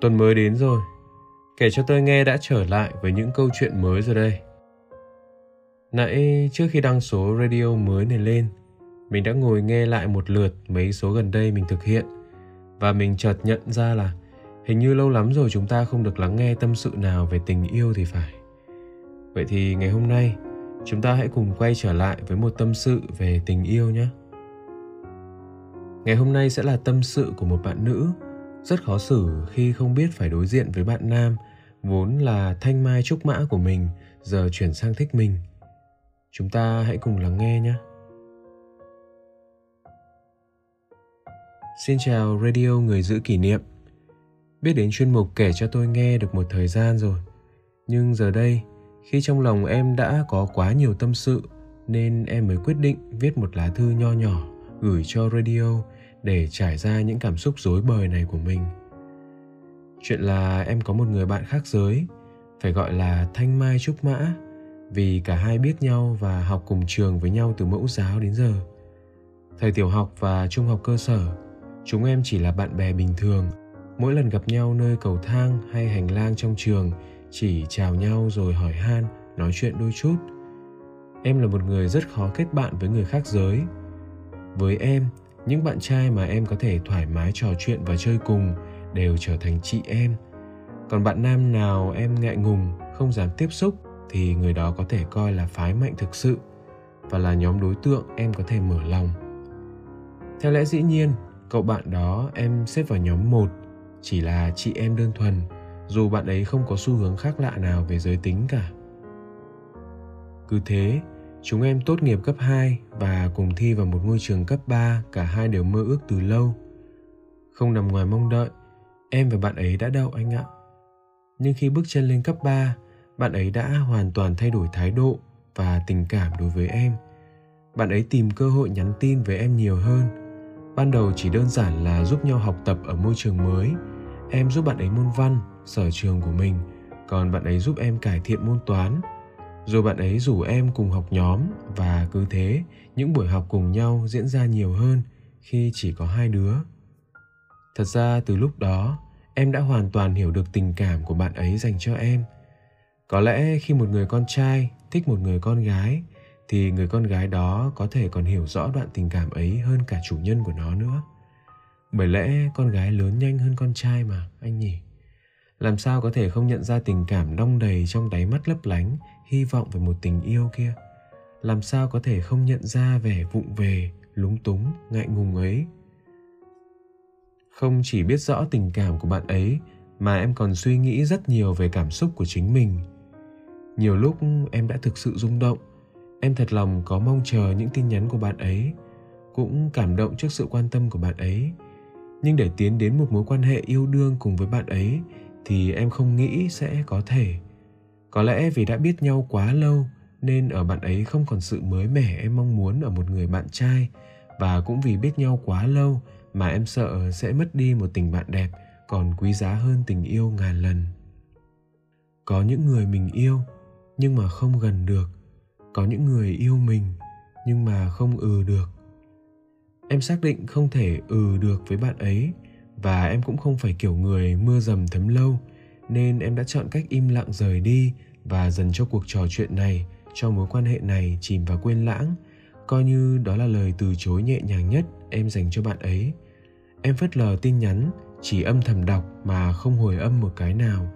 Tuần mới đến rồi, kể cho tôi nghe đã trở lại với những câu chuyện mới rồi đây. Nãy trước khi đăng số radio mới này lên, mình đã ngồi nghe lại một lượt mấy số gần đây mình thực hiện và mình chợt nhận ra là hình như lâu lắm rồi chúng ta không được lắng nghe tâm sự nào về tình yêu thì phải. Vậy thì ngày hôm nay chúng ta hãy cùng quay trở lại với một tâm sự về tình yêu nhé. Ngày hôm nay sẽ là tâm sự của một bạn nữ rất khó xử khi không biết phải đối diện với bạn nam, vốn là thanh mai trúc mã của mình, giờ chuyển sang thích mình. Chúng ta hãy cùng lắng nghe nhé. Xin chào radio người giữ kỷ niệm. Biết đến chuyên mục kể cho tôi nghe được một thời gian rồi. Nhưng giờ đây, khi trong lòng em đã có quá nhiều tâm sự, nên em mới quyết định viết một lá thư nho nhỏ gửi cho radio để trải ra những cảm xúc rối bời này của mình. Chuyện là em có một người bạn khác giới, phải gọi là thanh mai trúc mã, vì cả hai biết nhau và học cùng trường với nhau từ mẫu giáo đến giờ. Thời tiểu học và trung học cơ sở, chúng em chỉ là bạn bè bình thường. Mỗi lần gặp nhau nơi cầu thang hay hành lang trong trường, chỉ chào nhau rồi hỏi han, nói chuyện đôi chút. Em là một người rất khó kết bạn với người khác giới. Với em những bạn trai mà em có thể thoải mái trò chuyện và chơi cùng đều trở thành chị em. Còn bạn nam nào em ngại ngùng, không dám tiếp xúc thì người đó có thể coi là phái mạnh thực sự và là nhóm đối tượng em có thể mở lòng. Theo lẽ dĩ nhiên, cậu bạn đó em xếp vào nhóm một, chỉ là chị em đơn thuần, dù bạn ấy không có xu hướng khác lạ nào về giới tính cả. Cứ thế Chúng em tốt nghiệp cấp 2 và cùng thi vào một ngôi trường cấp 3, cả hai đều mơ ước từ lâu. Không nằm ngoài mong đợi, em và bạn ấy đã đậu anh ạ. Nhưng khi bước chân lên cấp 3, bạn ấy đã hoàn toàn thay đổi thái độ và tình cảm đối với em. Bạn ấy tìm cơ hội nhắn tin với em nhiều hơn. Ban đầu chỉ đơn giản là giúp nhau học tập ở môi trường mới. Em giúp bạn ấy môn văn, sở trường của mình, còn bạn ấy giúp em cải thiện môn toán, rồi bạn ấy rủ em cùng học nhóm và cứ thế, những buổi học cùng nhau diễn ra nhiều hơn khi chỉ có hai đứa. Thật ra, từ lúc đó, em đã hoàn toàn hiểu được tình cảm của bạn ấy dành cho em. Có lẽ khi một người con trai thích một người con gái, thì người con gái đó có thể còn hiểu rõ đoạn tình cảm ấy hơn cả chủ nhân của nó nữa. Bởi lẽ con gái lớn nhanh hơn con trai mà, anh nhỉ? Làm sao có thể không nhận ra tình cảm đong đầy trong đáy mắt lấp lánh hy vọng về một tình yêu kia. Làm sao có thể không nhận ra vẻ vụng về, lúng túng, ngại ngùng ấy? Không chỉ biết rõ tình cảm của bạn ấy, mà em còn suy nghĩ rất nhiều về cảm xúc của chính mình. Nhiều lúc em đã thực sự rung động. Em thật lòng có mong chờ những tin nhắn của bạn ấy, cũng cảm động trước sự quan tâm của bạn ấy. Nhưng để tiến đến một mối quan hệ yêu đương cùng với bạn ấy, thì em không nghĩ sẽ có thể có lẽ vì đã biết nhau quá lâu, nên ở bạn ấy không còn sự mới mẻ em mong muốn ở một người bạn trai. Và cũng vì biết nhau quá lâu mà em sợ sẽ mất đi một tình bạn đẹp còn quý giá hơn tình yêu ngàn lần. Có những người mình yêu, nhưng mà không gần được. Có những người yêu mình, nhưng mà không ừ được. Em xác định không thể ừ được với bạn ấy, và em cũng không phải kiểu người mưa dầm thấm lâu nên em đã chọn cách im lặng rời đi và dần cho cuộc trò chuyện này, cho mối quan hệ này chìm vào quên lãng. Coi như đó là lời từ chối nhẹ nhàng nhất em dành cho bạn ấy. Em phớt lờ tin nhắn, chỉ âm thầm đọc mà không hồi âm một cái nào.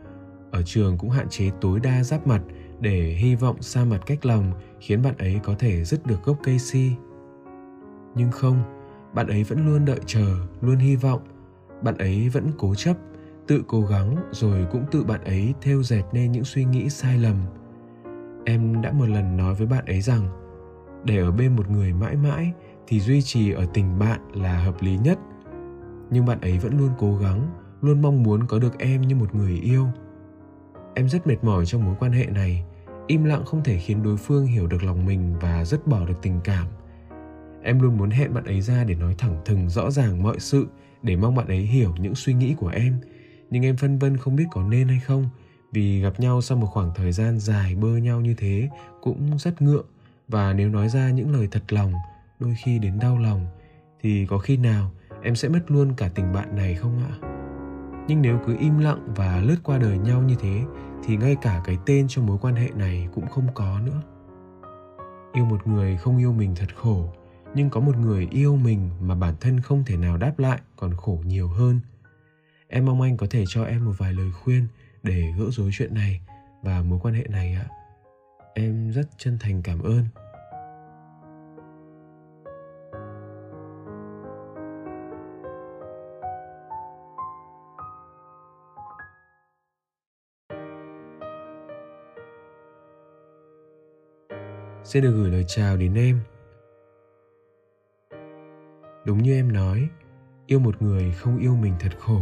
Ở trường cũng hạn chế tối đa giáp mặt để hy vọng xa mặt cách lòng khiến bạn ấy có thể dứt được gốc cây si. Nhưng không, bạn ấy vẫn luôn đợi chờ, luôn hy vọng. Bạn ấy vẫn cố chấp tự cố gắng rồi cũng tự bạn ấy theo dệt nên những suy nghĩ sai lầm. Em đã một lần nói với bạn ấy rằng, để ở bên một người mãi mãi thì duy trì ở tình bạn là hợp lý nhất. Nhưng bạn ấy vẫn luôn cố gắng, luôn mong muốn có được em như một người yêu. Em rất mệt mỏi trong mối quan hệ này. Im lặng không thể khiến đối phương hiểu được lòng mình và rất bỏ được tình cảm. Em luôn muốn hẹn bạn ấy ra để nói thẳng thừng rõ ràng mọi sự, để mong bạn ấy hiểu những suy nghĩ của em nhưng em phân vân không biết có nên hay không. Vì gặp nhau sau một khoảng thời gian dài bơ nhau như thế cũng rất ngượng. Và nếu nói ra những lời thật lòng, đôi khi đến đau lòng, thì có khi nào em sẽ mất luôn cả tình bạn này không ạ? Nhưng nếu cứ im lặng và lướt qua đời nhau như thế, thì ngay cả cái tên cho mối quan hệ này cũng không có nữa. Yêu một người không yêu mình thật khổ, nhưng có một người yêu mình mà bản thân không thể nào đáp lại còn khổ nhiều hơn em mong anh có thể cho em một vài lời khuyên để gỡ rối chuyện này và mối quan hệ này ạ. Em rất chân thành cảm ơn. Xin được gửi lời chào đến em. Đúng như em nói, yêu một người không yêu mình thật khổ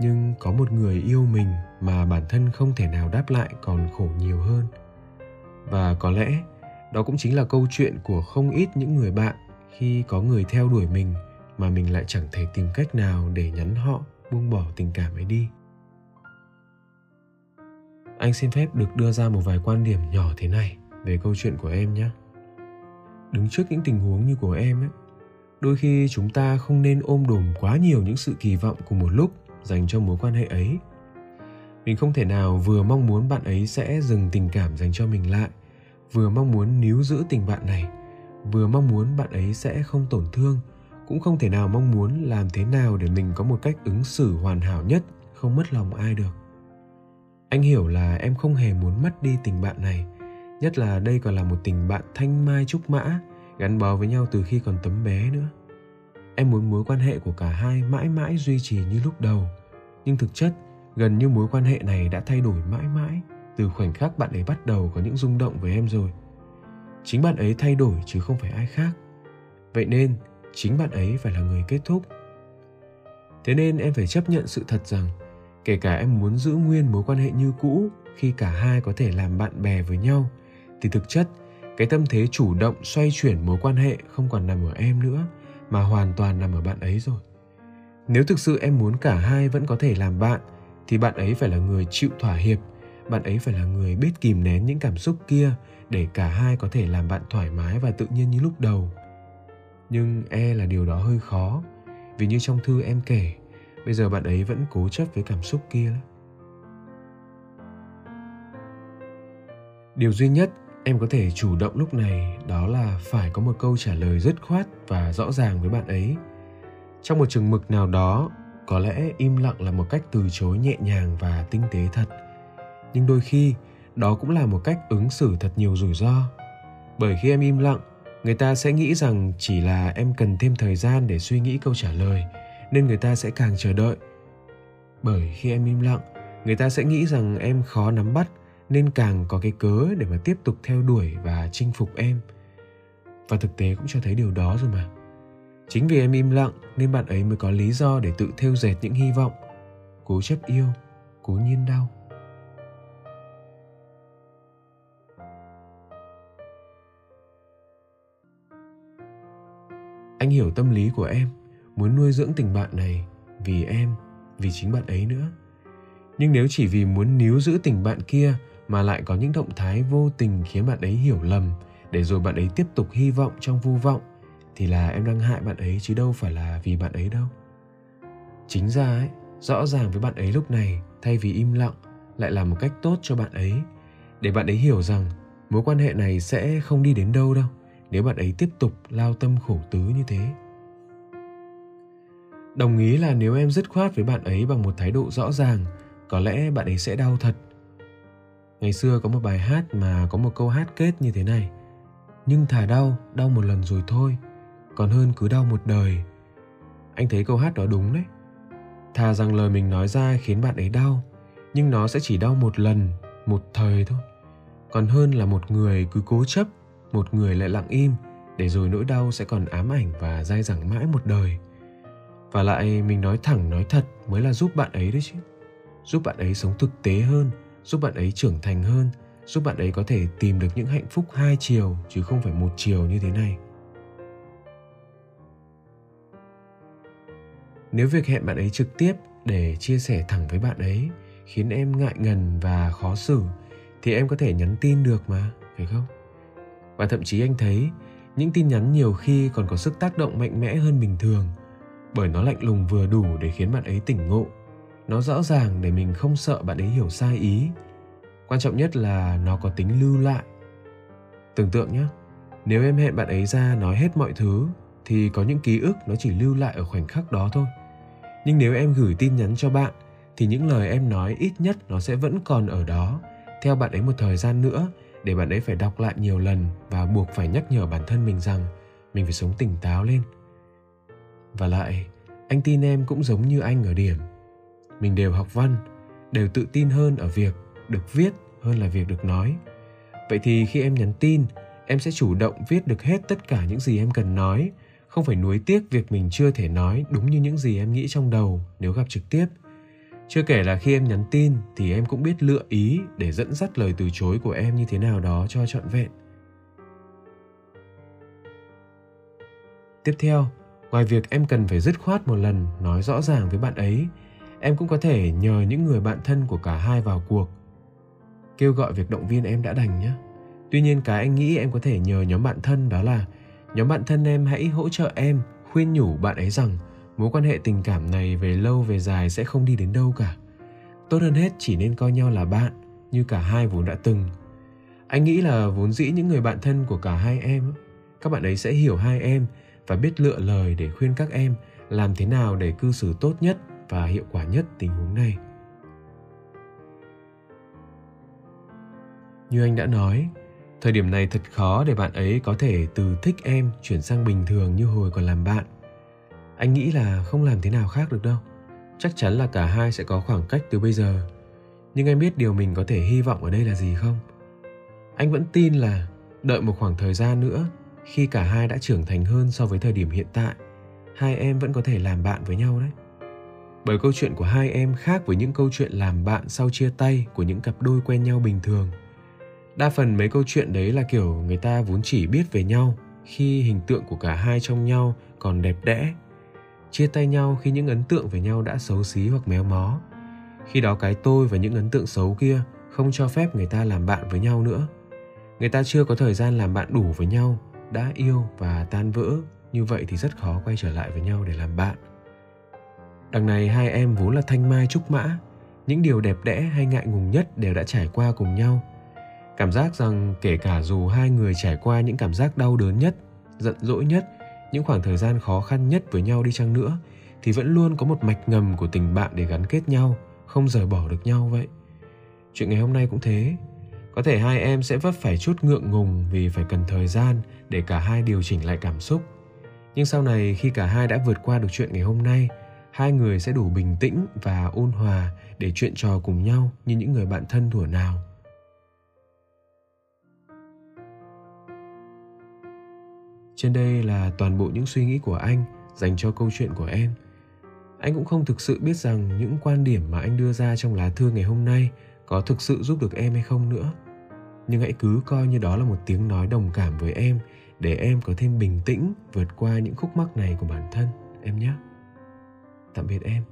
nhưng có một người yêu mình mà bản thân không thể nào đáp lại còn khổ nhiều hơn. Và có lẽ, đó cũng chính là câu chuyện của không ít những người bạn khi có người theo đuổi mình mà mình lại chẳng thể tìm cách nào để nhắn họ, buông bỏ tình cảm ấy đi. Anh xin phép được đưa ra một vài quan điểm nhỏ thế này về câu chuyện của em nhé. Đứng trước những tình huống như của em ấy, đôi khi chúng ta không nên ôm đồm quá nhiều những sự kỳ vọng cùng một lúc dành cho mối quan hệ ấy. Mình không thể nào vừa mong muốn bạn ấy sẽ dừng tình cảm dành cho mình lại, vừa mong muốn níu giữ tình bạn này, vừa mong muốn bạn ấy sẽ không tổn thương, cũng không thể nào mong muốn làm thế nào để mình có một cách ứng xử hoàn hảo nhất, không mất lòng ai được. Anh hiểu là em không hề muốn mất đi tình bạn này, nhất là đây còn là một tình bạn thanh mai trúc mã, gắn bó với nhau từ khi còn tấm bé nữa em muốn mối quan hệ của cả hai mãi mãi duy trì như lúc đầu. Nhưng thực chất, gần như mối quan hệ này đã thay đổi mãi mãi từ khoảnh khắc bạn ấy bắt đầu có những rung động với em rồi. Chính bạn ấy thay đổi chứ không phải ai khác. Vậy nên, chính bạn ấy phải là người kết thúc. Thế nên em phải chấp nhận sự thật rằng, kể cả em muốn giữ nguyên mối quan hệ như cũ khi cả hai có thể làm bạn bè với nhau, thì thực chất, cái tâm thế chủ động xoay chuyển mối quan hệ không còn nằm ở em nữa mà hoàn toàn nằm ở bạn ấy rồi. Nếu thực sự em muốn cả hai vẫn có thể làm bạn, thì bạn ấy phải là người chịu thỏa hiệp, bạn ấy phải là người biết kìm nén những cảm xúc kia để cả hai có thể làm bạn thoải mái và tự nhiên như lúc đầu. Nhưng e là điều đó hơi khó, vì như trong thư em kể, bây giờ bạn ấy vẫn cố chấp với cảm xúc kia lắm. Điều duy nhất em có thể chủ động lúc này, đó là phải có một câu trả lời dứt khoát và rõ ràng với bạn ấy. Trong một chừng mực nào đó, có lẽ im lặng là một cách từ chối nhẹ nhàng và tinh tế thật. Nhưng đôi khi, đó cũng là một cách ứng xử thật nhiều rủi ro. Bởi khi em im lặng, người ta sẽ nghĩ rằng chỉ là em cần thêm thời gian để suy nghĩ câu trả lời, nên người ta sẽ càng chờ đợi. Bởi khi em im lặng, người ta sẽ nghĩ rằng em khó nắm bắt nên càng có cái cớ để mà tiếp tục theo đuổi và chinh phục em. Và thực tế cũng cho thấy điều đó rồi mà. Chính vì em im lặng nên bạn ấy mới có lý do để tự thêu dệt những hy vọng. Cố chấp yêu, cố nhiên đau. Anh hiểu tâm lý của em, muốn nuôi dưỡng tình bạn này vì em, vì chính bạn ấy nữa. Nhưng nếu chỉ vì muốn níu giữ tình bạn kia mà lại có những động thái vô tình khiến bạn ấy hiểu lầm, để rồi bạn ấy tiếp tục hy vọng trong vô vọng, thì là em đang hại bạn ấy chứ đâu phải là vì bạn ấy đâu. Chính ra ấy, rõ ràng với bạn ấy lúc này, thay vì im lặng, lại là một cách tốt cho bạn ấy. Để bạn ấy hiểu rằng, mối quan hệ này sẽ không đi đến đâu đâu, nếu bạn ấy tiếp tục lao tâm khổ tứ như thế. Đồng ý là nếu em dứt khoát với bạn ấy bằng một thái độ rõ ràng, có lẽ bạn ấy sẽ đau thật ngày xưa có một bài hát mà có một câu hát kết như thế này. Nhưng thả đau đau một lần rồi thôi, còn hơn cứ đau một đời. Anh thấy câu hát đó đúng đấy. Thà rằng lời mình nói ra khiến bạn ấy đau, nhưng nó sẽ chỉ đau một lần, một thời thôi. Còn hơn là một người cứ cố chấp, một người lại lặng im, để rồi nỗi đau sẽ còn ám ảnh và dai dẳng mãi một đời. Và lại mình nói thẳng, nói thật mới là giúp bạn ấy đấy chứ. Giúp bạn ấy sống thực tế hơn giúp bạn ấy trưởng thành hơn, giúp bạn ấy có thể tìm được những hạnh phúc hai chiều, chứ không phải một chiều như thế này. Nếu việc hẹn bạn ấy trực tiếp để chia sẻ thẳng với bạn ấy khiến em ngại ngần và khó xử, thì em có thể nhắn tin được mà, phải không? Và thậm chí anh thấy, những tin nhắn nhiều khi còn có sức tác động mạnh mẽ hơn bình thường, bởi nó lạnh lùng vừa đủ để khiến bạn ấy tỉnh ngộ nó rõ ràng để mình không sợ bạn ấy hiểu sai ý. Quan trọng nhất là nó có tính lưu lại. Tưởng tượng nhé nếu em hẹn bạn ấy ra nói hết mọi thứ, thì có những ký ức nó chỉ lưu lại ở khoảnh khắc đó thôi. Nhưng nếu em gửi tin nhắn cho bạn, thì những lời em nói ít nhất nó sẽ vẫn còn ở đó, theo bạn ấy một thời gian nữa, để bạn ấy phải đọc lại nhiều lần và buộc phải nhắc nhở bản thân mình rằng mình phải sống tỉnh táo lên. Và lại, anh tin em cũng giống như anh ở điểm mình đều học văn, đều tự tin hơn ở việc được viết hơn là việc được nói. Vậy thì khi em nhắn tin, em sẽ chủ động viết được hết tất cả những gì em cần nói, không phải nuối tiếc việc mình chưa thể nói đúng như những gì em nghĩ trong đầu nếu gặp trực tiếp. Chưa kể là khi em nhắn tin thì em cũng biết lựa ý để dẫn dắt lời từ chối của em như thế nào đó cho trọn vẹn. Tiếp theo, ngoài việc em cần phải dứt khoát một lần nói rõ ràng với bạn ấy em cũng có thể nhờ những người bạn thân của cả hai vào cuộc. Kêu gọi việc động viên em đã đành nhé. Tuy nhiên cái anh nghĩ em có thể nhờ nhóm bạn thân đó là, nhóm bạn thân em hãy hỗ trợ em, khuyên nhủ bạn ấy rằng mối quan hệ tình cảm này về lâu về dài sẽ không đi đến đâu cả. Tốt hơn hết chỉ nên coi nhau là bạn, như cả hai vốn đã từng. Anh nghĩ là vốn dĩ những người bạn thân của cả hai em các bạn ấy sẽ hiểu hai em và biết lựa lời để khuyên các em làm thế nào để cư xử tốt nhất và hiệu quả nhất tình huống này. Như anh đã nói, thời điểm này thật khó để bạn ấy có thể từ thích em chuyển sang bình thường như hồi còn làm bạn. Anh nghĩ là không làm thế nào khác được đâu. Chắc chắn là cả hai sẽ có khoảng cách từ bây giờ. Nhưng anh biết điều mình có thể hy vọng ở đây là gì không? Anh vẫn tin là đợi một khoảng thời gian nữa, khi cả hai đã trưởng thành hơn so với thời điểm hiện tại, hai em vẫn có thể làm bạn với nhau đấy bởi câu chuyện của hai em khác với những câu chuyện làm bạn sau chia tay của những cặp đôi quen nhau bình thường. Đa phần mấy câu chuyện đấy là kiểu người ta vốn chỉ biết về nhau khi hình tượng của cả hai trong nhau còn đẹp đẽ, chia tay nhau khi những ấn tượng về nhau đã xấu xí hoặc méo mó. Khi đó cái tôi và những ấn tượng xấu kia không cho phép người ta làm bạn với nhau nữa. Người ta chưa có thời gian làm bạn đủ với nhau, đã yêu và tan vỡ, như vậy thì rất khó quay trở lại với nhau để làm bạn đằng này hai em vốn là thanh mai trúc mã. Những điều đẹp đẽ hay ngại ngùng nhất đều đã trải qua cùng nhau. Cảm giác rằng kể cả dù hai người trải qua những cảm giác đau đớn nhất, giận dỗi nhất, những khoảng thời gian khó khăn nhất với nhau đi chăng nữa, thì vẫn luôn có một mạch ngầm của tình bạn để gắn kết nhau, không rời bỏ được nhau vậy. Chuyện ngày hôm nay cũng thế. Có thể hai em sẽ vấp phải chút ngượng ngùng vì phải cần thời gian để cả hai điều chỉnh lại cảm xúc. Nhưng sau này khi cả hai đã vượt qua được chuyện ngày hôm nay hai người sẽ đủ bình tĩnh và ôn hòa để chuyện trò cùng nhau như những người bạn thân thuở nào. Trên đây là toàn bộ những suy nghĩ của anh dành cho câu chuyện của em. Anh cũng không thực sự biết rằng những quan điểm mà anh đưa ra trong lá thư ngày hôm nay có thực sự giúp được em hay không nữa. Nhưng hãy cứ coi như đó là một tiếng nói đồng cảm với em để em có thêm bình tĩnh vượt qua những khúc mắc này của bản thân, em nhé tạm biệt em.